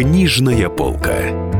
Книжная полка.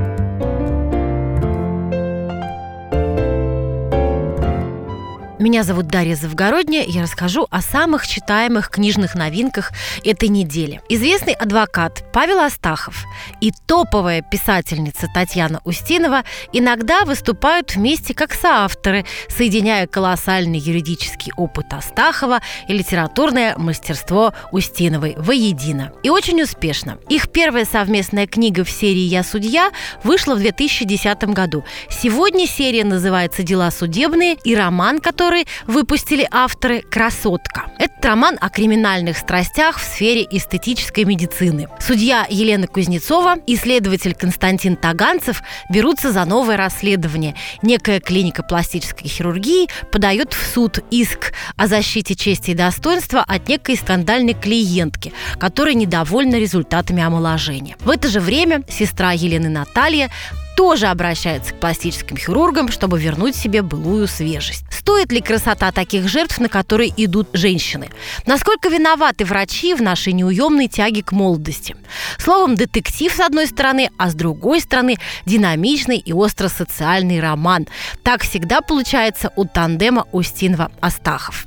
Меня зовут Дарья Завгородня, я расскажу о самых читаемых книжных новинках этой недели. Известный адвокат Павел Астахов и топовая писательница Татьяна Устинова иногда выступают вместе как соавторы, соединяя колоссальный юридический опыт Астахова и литературное мастерство Устиновой воедино. И очень успешно. Их первая совместная книга в серии «Я судья» вышла в 2010 году. Сегодня серия называется «Дела судебные» и роман, который выпустили авторы «Красотка». Этот роман о криминальных страстях в сфере эстетической медицины. Судья Елена Кузнецова и следователь Константин Таганцев берутся за новое расследование. Некая клиника пластической хирургии подает в суд иск о защите чести и достоинства от некой скандальной клиентки, которая недовольна результатами омоложения. В это же время сестра Елены Наталья тоже обращается к пластическим хирургам, чтобы вернуть себе былую свежесть. Стоит ли красота таких жертв, на которые идут женщины? Насколько виноваты врачи в нашей неуемной тяге к молодости? Словом, детектив с одной стороны, а с другой стороны динамичный и остро-социальный роман. Так всегда получается у тандема Устинова-Астахов.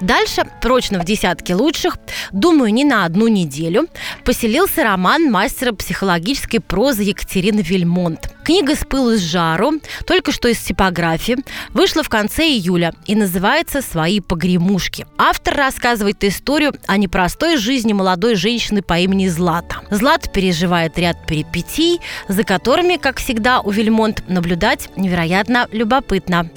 Дальше, прочно в десятке лучших, думаю, не на одну неделю, поселился роман мастера психологической прозы Екатерины Вильмонт. Книга «С пылу с жару», только что из типографии, вышла в конце июля и называется «Свои погремушки». Автор рассказывает историю о непростой жизни молодой женщины по имени Злата. Злата переживает ряд перипетий, за которыми, как всегда, у Вильмонт наблюдать невероятно любопытно.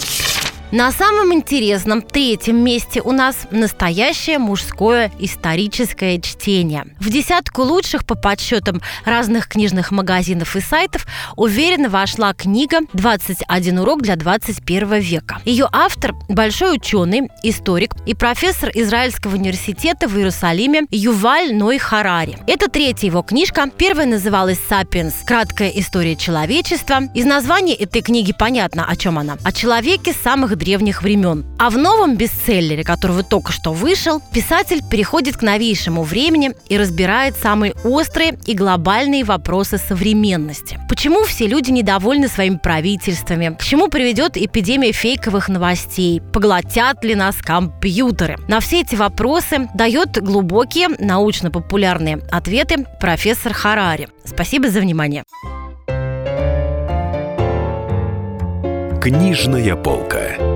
На самом интересном третьем месте у нас настоящее мужское историческое чтение. В десятку лучших по подсчетам разных книжных магазинов и сайтов уверенно вошла книга «21 урок для 21 века». Ее автор – большой ученый, историк и профессор Израильского университета в Иерусалиме Юваль Ной Харари. Это третья его книжка. Первая называлась «Сапиенс. Краткая история человечества». Из названия этой книги понятно, о чем она. О человеке самых древних времен. А в новом бестселлере, который только что вышел, писатель переходит к новейшему времени и разбирает самые острые и глобальные вопросы современности. Почему все люди недовольны своими правительствами? К чему приведет эпидемия фейковых новостей? Поглотят ли нас компьютеры? На все эти вопросы дает глубокие научно-популярные ответы профессор Харари. Спасибо за внимание. Книжная полка.